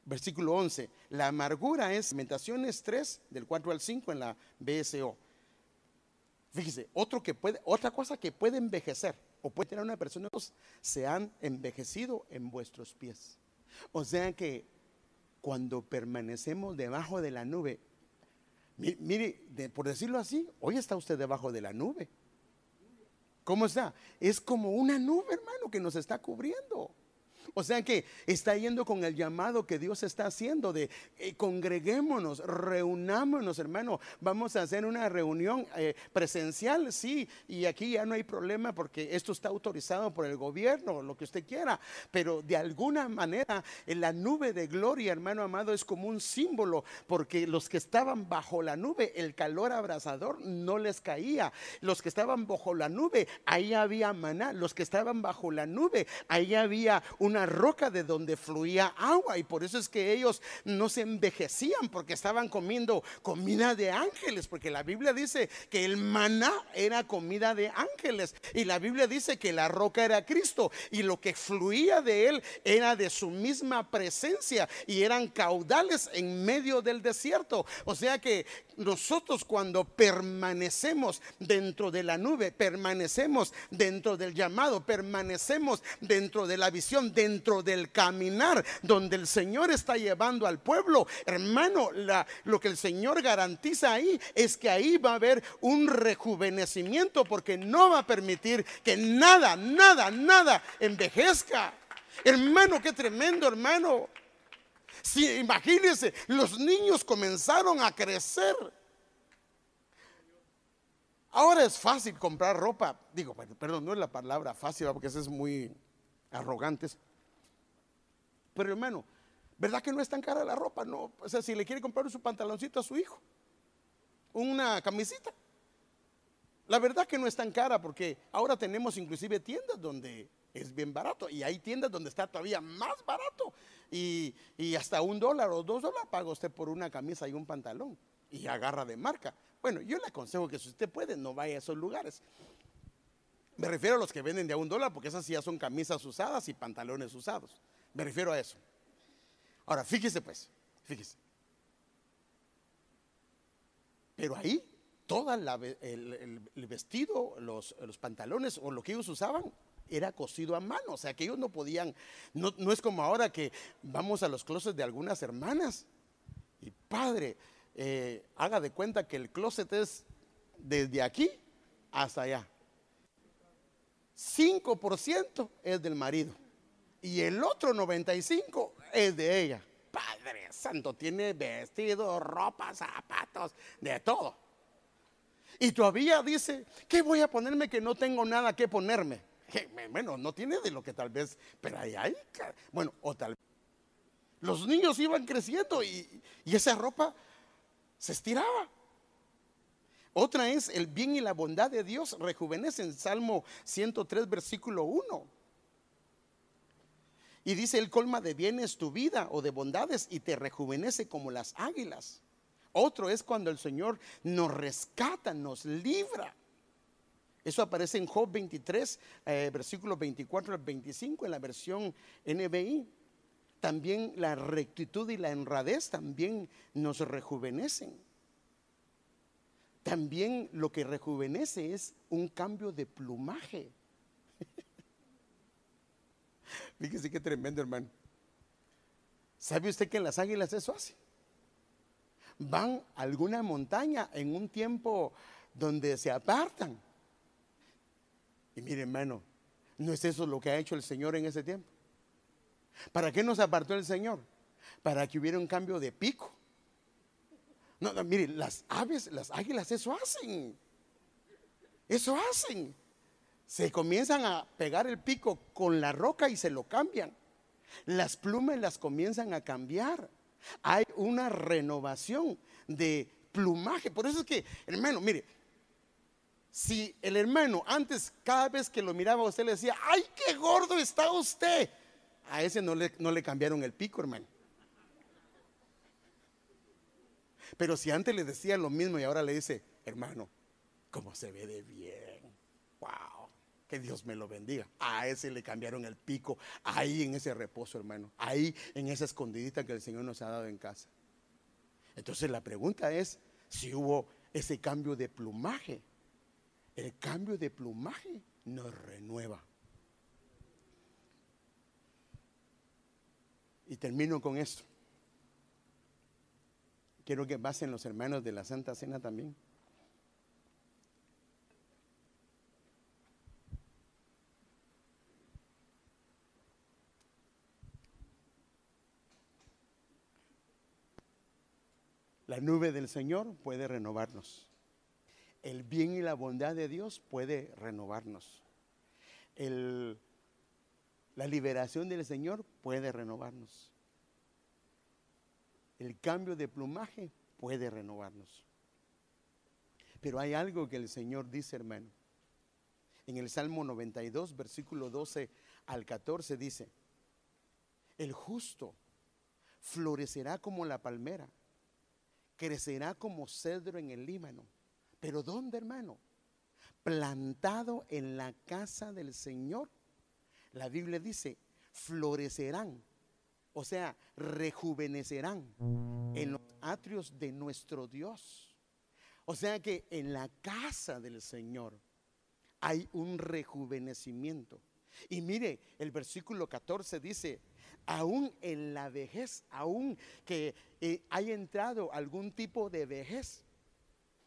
versículo 11. La amargura es Lamentaciones 3 del 4 al 5 en la BSO. Fíjese, otro que puede, otra cosa que puede envejecer o puede tener una persona, se han envejecido en vuestros pies. O sea que cuando permanecemos debajo de la nube, mire, por decirlo así, hoy está usted debajo de la nube. ¿Cómo está? Es como una nube, hermano, que nos está cubriendo. O sea que está yendo con el llamado que Dios está haciendo de eh, congreguémonos, reunámonos, hermano. Vamos a hacer una reunión eh, presencial, sí, y aquí ya no hay problema porque esto está autorizado por el gobierno, lo que usted quiera. Pero de alguna manera, en la nube de gloria, hermano amado, es como un símbolo, porque los que estaban bajo la nube, el calor abrasador no les caía. Los que estaban bajo la nube, ahí había maná. Los que estaban bajo la nube, ahí había una roca de donde fluía agua y por eso es que ellos no se envejecían porque estaban comiendo comida de ángeles, porque la Biblia dice que el maná era comida de ángeles y la Biblia dice que la roca era Cristo y lo que fluía de él era de su misma presencia y eran caudales en medio del desierto. O sea que nosotros cuando permanecemos dentro de la nube, permanecemos dentro del llamado, permanecemos dentro de la visión, dentro del caminar donde el Señor está llevando al pueblo, hermano, lo que el Señor garantiza ahí es que ahí va a haber un rejuvenecimiento porque no va a permitir que nada, nada, nada envejezca. Hermano, qué tremendo, hermano. Si imagínense, los niños comenzaron a crecer. Ahora es fácil comprar ropa. Digo, perdón, no es la palabra fácil, porque eso es muy arrogantes. Pero hermano, ¿verdad que no es tan cara la ropa? No, o sea, si le quiere comprar su pantaloncito a su hijo, una camisita. La verdad que no es tan cara porque ahora tenemos inclusive tiendas donde es bien barato y hay tiendas donde está todavía más barato y, hasta un dólar o dos dólares paga usted por una camisa y un pantalón y agarra de marca. Bueno, yo le aconsejo que si usted puede no vaya a esos lugares. Me refiero a los que venden de a un dólar porque esas ya son camisas usadas y pantalones usados. Me refiero a eso. Ahora, fíjese pues, fíjese. Pero ahí, todo el, vestido, los, pantalones o lo que ellos usaban, era cosido a mano, o sea que ellos no podían, no, es como ahora que vamos a los closets de algunas hermanas y padre, eh, haga de cuenta que el closet es desde aquí hasta allá. 5% es del marido y el otro 95% es de ella. Padre Santo, tiene vestido, ropa, zapatos, de todo. Y todavía dice, ¿qué voy a ponerme que no tengo nada que ponerme? bueno, no tiene de lo que tal vez, pero ahí hay, bueno, o tal vez. Los niños iban creciendo y, y esa ropa se estiraba. Otra es el bien y la bondad de Dios rejuvenece en Salmo 103, versículo 1. Y dice, el colma de bienes tu vida o de bondades y te rejuvenece como las águilas. Otro es cuando el Señor nos rescata, nos libra. Eso aparece en Job 23, eh, versículos 24 al 25 en la versión NBI. También la rectitud y la honradez también nos rejuvenecen. También lo que rejuvenece es un cambio de plumaje. Fíjese qué tremendo, hermano. ¿Sabe usted que las águilas eso hace? Van a alguna montaña en un tiempo donde se apartan y mire, hermano, ¿no es eso lo que ha hecho el Señor en ese tiempo? ¿Para qué nos apartó el Señor? Para que hubiera un cambio de pico. No, no, mire, las aves, las águilas, eso hacen. Eso hacen. Se comienzan a pegar el pico con la roca y se lo cambian. Las plumas las comienzan a cambiar. Hay una renovación de plumaje. Por eso es que, hermano, mire, si el hermano antes cada vez que lo miraba usted le decía, ay, qué gordo está usted, a ese no le, no le cambiaron el pico, hermano. Pero si antes le decía lo mismo y ahora le dice, hermano, ¿cómo se ve de bien? Que Dios me lo bendiga. A ese le cambiaron el pico, ahí en ese reposo, hermano. Ahí en esa escondidita que el Señor nos ha dado en casa. Entonces la pregunta es si hubo ese cambio de plumaje. El cambio de plumaje nos renueva. Y termino con esto. Quiero que pasen los hermanos de la Santa Cena también. La nube del Señor puede renovarnos. El bien y la bondad de Dios puede renovarnos. la liberación del Señor puede renovarnos. El cambio de plumaje puede renovarnos. Pero hay algo que el Señor dice, hermano. En el Salmo 92, versículo 12 al 14 dice, el justo florecerá como la palmera, crecerá como cedro en el Líbano. Pero ¿dónde, hermano? Plantado en la casa del Señor. La Biblia dice, florecerán o sea, rejuvenecerán en los atrios de nuestro Dios. O sea que en la casa del Señor hay un rejuvenecimiento. Y mire, el versículo 14 dice, aún en la vejez, aún que eh, haya entrado algún tipo de vejez,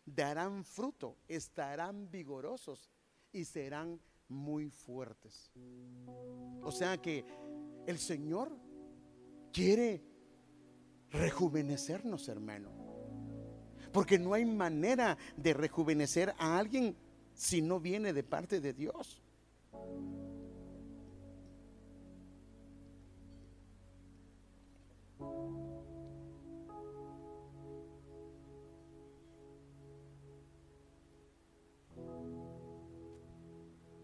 darán fruto, estarán vigorosos y serán muy fuertes. O sea que el Señor quiere rejuvenecernos, hermano. Porque no hay manera de rejuvenecer a alguien si no viene de parte de Dios.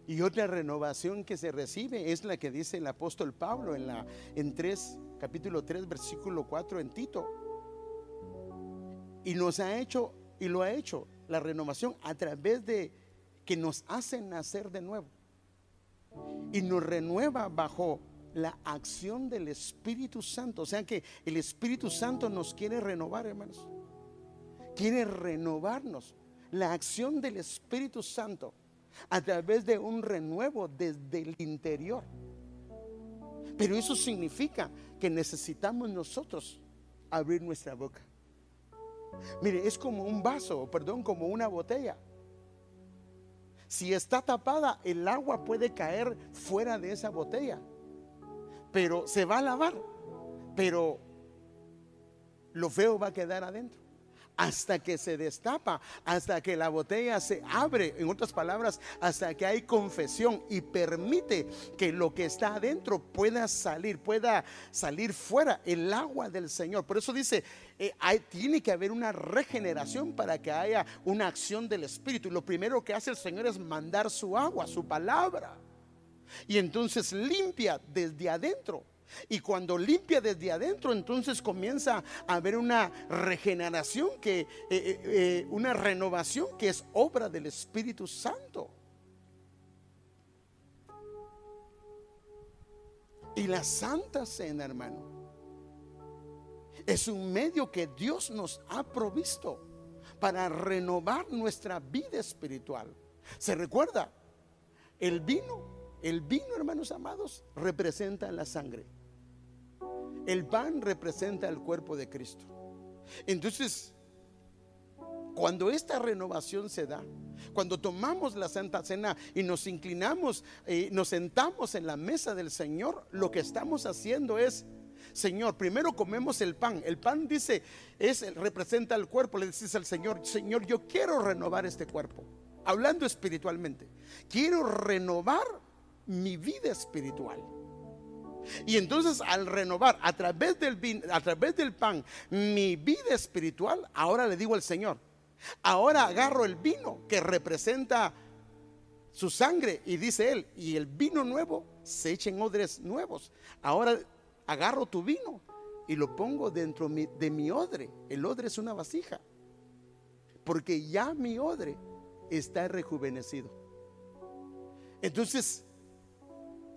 Y otra renovación que se recibe es la que dice el apóstol Pablo en la en 3 capítulo 3 versículo 4 en Tito. Y nos ha hecho y lo ha hecho la renovación a través de que nos hace nacer de nuevo. Y nos renueva bajo la acción del Espíritu Santo. O sea que el Espíritu Santo nos quiere renovar, hermanos. Quiere renovarnos. La acción del Espíritu Santo a través de un renuevo desde el interior. Pero eso significa que necesitamos nosotros abrir nuestra boca. Mire, es como un vaso, perdón, como una botella. Si está tapada, el agua puede caer fuera de esa botella. Pero se va a lavar. Pero lo feo va a quedar adentro hasta que se destapa, hasta que la botella se abre, en otras palabras, hasta que hay confesión y permite que lo que está adentro pueda salir, pueda salir fuera el agua del Señor. Por eso dice, eh, tiene que haber una regeneración para que haya una acción del Espíritu. Y lo primero que hace el Señor es mandar su agua, su palabra. Y entonces limpia desde adentro y cuando limpia desde adentro, entonces comienza a haber una regeneración, que, eh, eh, eh, una renovación que es obra del Espíritu Santo. Y la Santa Cena, hermano, es un medio que Dios nos ha provisto para renovar nuestra vida espiritual. ¿Se recuerda? El vino, el vino, hermanos amados, representa la sangre. El pan representa el cuerpo de Cristo. Entonces, cuando esta renovación se da, cuando tomamos la Santa Cena y nos inclinamos, y nos sentamos en la mesa del Señor, lo que estamos haciendo es, Señor, primero comemos el pan. El pan dice, es representa el cuerpo. Le dices al Señor, Señor, yo quiero renovar este cuerpo. Hablando espiritualmente, quiero renovar mi vida espiritual. Y entonces al renovar a través del, a través del pan mi vida espiritual, ahora le digo al Señor, ahora agarro el vino que representa su sangre y dice él, y el vino nuevo se echa en odres nuevos. Ahora agarro tu vino y lo pongo dentro de mi odre. El odre es una vasija. Porque ya mi odre está rejuvenecido. Entonces,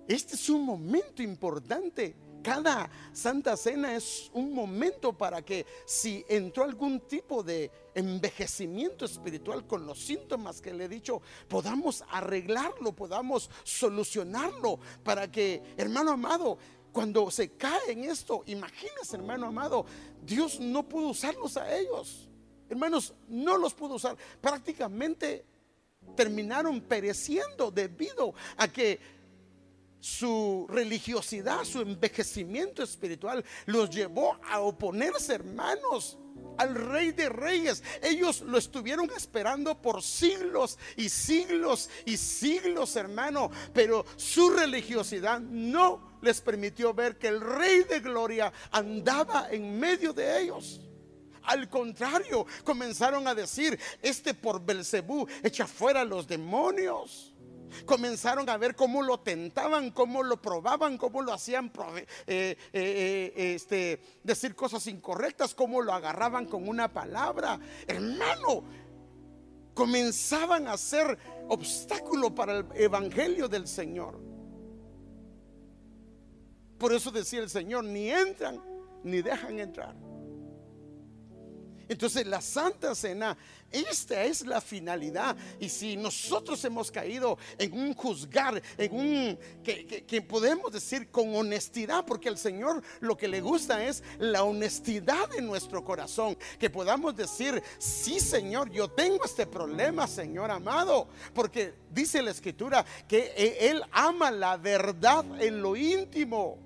este es un momento importante cada Santa Cena es un momento para que si entró algún tipo de envejecimiento espiritual con los síntomas que le he dicho, podamos arreglarlo, podamos solucionarlo para que, hermano amado, cuando se cae en esto, imagínese, hermano amado, Dios no pudo usarlos a ellos. Hermanos, no los pudo usar. Prácticamente terminaron pereciendo debido a que su religiosidad, su envejecimiento espiritual los llevó a oponerse, hermanos, al rey de reyes. Ellos lo estuvieron esperando por siglos y siglos y siglos, hermano, pero su religiosidad no les permitió ver que el rey de gloria andaba en medio de ellos. Al contrario, comenzaron a decir, este por Belcebú echa fuera a los demonios. Comenzaron a ver cómo lo tentaban, cómo lo probaban, cómo lo hacían eh, eh, eh, este, decir cosas incorrectas, cómo lo agarraban con una palabra. Hermano, comenzaban a ser obstáculo para el evangelio del Señor. Por eso decía el Señor, ni entran ni dejan entrar. Entonces la Santa Cena, esta es la finalidad. Y si nosotros hemos caído en un juzgar, en un que, podemos decir con honestidad, porque al Señor lo que le gusta es la honestidad de nuestro corazón, que podamos decir, sí Señor, yo tengo este problema, Señor amado, porque dice la Escritura que Él ama la verdad en lo íntimo.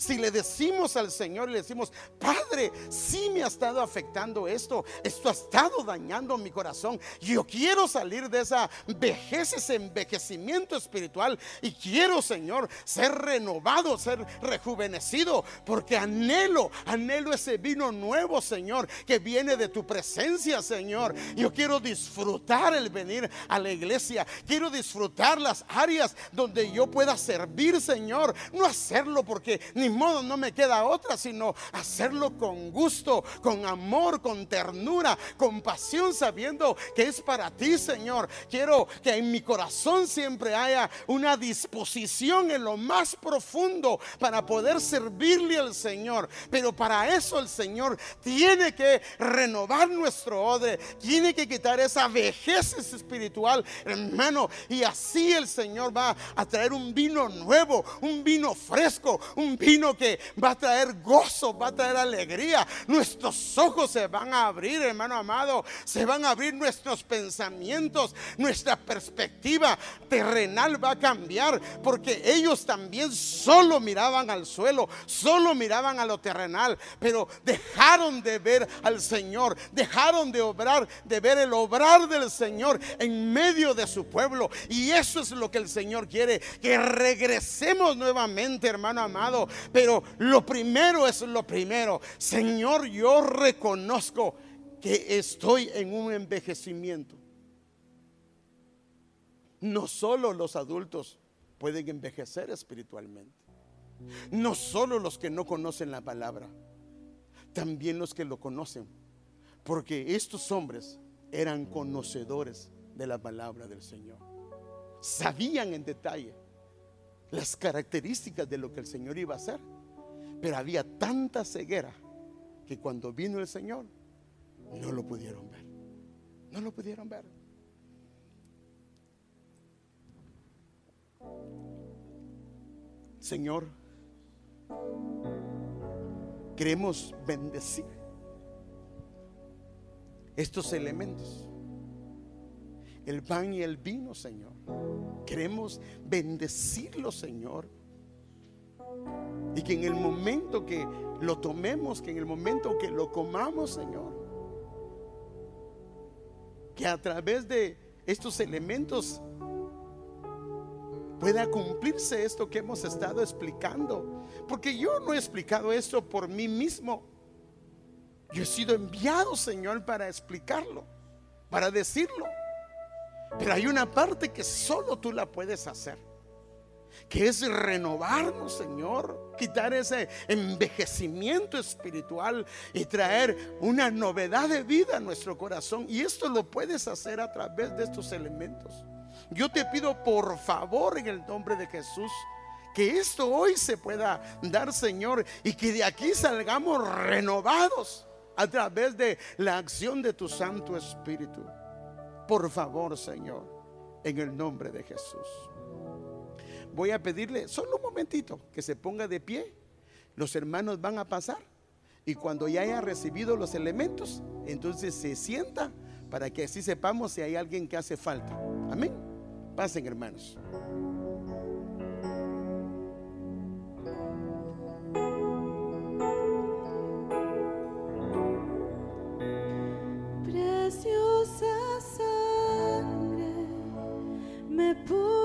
Si le decimos al Señor, le decimos, Padre, si me ha estado afectando esto, esto ha estado dañando mi corazón. Yo quiero salir de esa vejez, ese envejecimiento espiritual y quiero, Señor, ser renovado, ser rejuvenecido, porque anhelo, anhelo ese vino nuevo, Señor, que viene de tu presencia, Señor. Yo quiero disfrutar el venir a la iglesia, quiero disfrutar las áreas donde yo pueda servir, Señor, no hacerlo porque ni modo, no me queda otra sino hacerlo con gusto, con amor, con ternura, con pasión, sabiendo que es para ti, Señor. Quiero que en mi corazón siempre haya una disposición en lo más profundo para poder servirle al Señor. Pero para eso el Señor tiene que renovar nuestro odre, tiene que quitar esa vejez espiritual, hermano. Y así el Señor va a traer un vino nuevo, un vino fresco, un vino que va a traer gozo, va a traer alegría. Nuestros ojos se van a abrir, hermano amado. Se van a abrir nuestros pensamientos, nuestra perspectiva terrenal va a cambiar. Porque ellos también solo miraban al suelo, solo miraban a lo terrenal. Pero dejaron de ver al Señor, dejaron de obrar, de ver el obrar del Señor en medio de su pueblo. Y eso es lo que el Señor quiere, que regresemos nuevamente, hermano amado, pero lo primero es lo primero. Señor, yo reconozco que estoy en un envejecimiento. No solo los adultos pueden envejecer espiritualmente. No solo los que no conocen la palabra, también los que lo conocen. Porque estos hombres eran conocedores de la palabra del Señor. Sabían en detalle las características de lo que el Señor iba a hacer. Pero había tanta ceguera que cuando vino el Señor no lo pudieron ver. No lo pudieron ver. Señor, queremos bendecir estos elementos el pan y el vino, Señor. Queremos bendecirlo, Señor. Y que en el momento que lo tomemos, que en el momento que lo comamos, Señor, que a través de estos elementos pueda cumplirse esto que hemos estado explicando. Porque yo no he explicado esto por mí mismo. Yo he sido enviado, Señor, para explicarlo, para decirlo. Pero hay una parte que solo tú la puedes hacer. que es renovarnos, Señor, quitar ese envejecimiento espiritual y traer una novedad de vida a nuestro corazón. Y esto lo puedes hacer a través de estos elementos. Yo te pido por favor en el nombre de Jesús que esto hoy se pueda dar, Señor, y que de aquí salgamos renovados a través de la acción de tu Santo Espíritu. Por favor, Señor, en el nombre de Jesús. Voy a pedirle solo un momentito que se ponga de pie. Los hermanos van a pasar y cuando ya haya recibido los elementos, entonces se sienta para que así sepamos si hay alguien que hace falta. Amén. Pasen, hermanos.
me.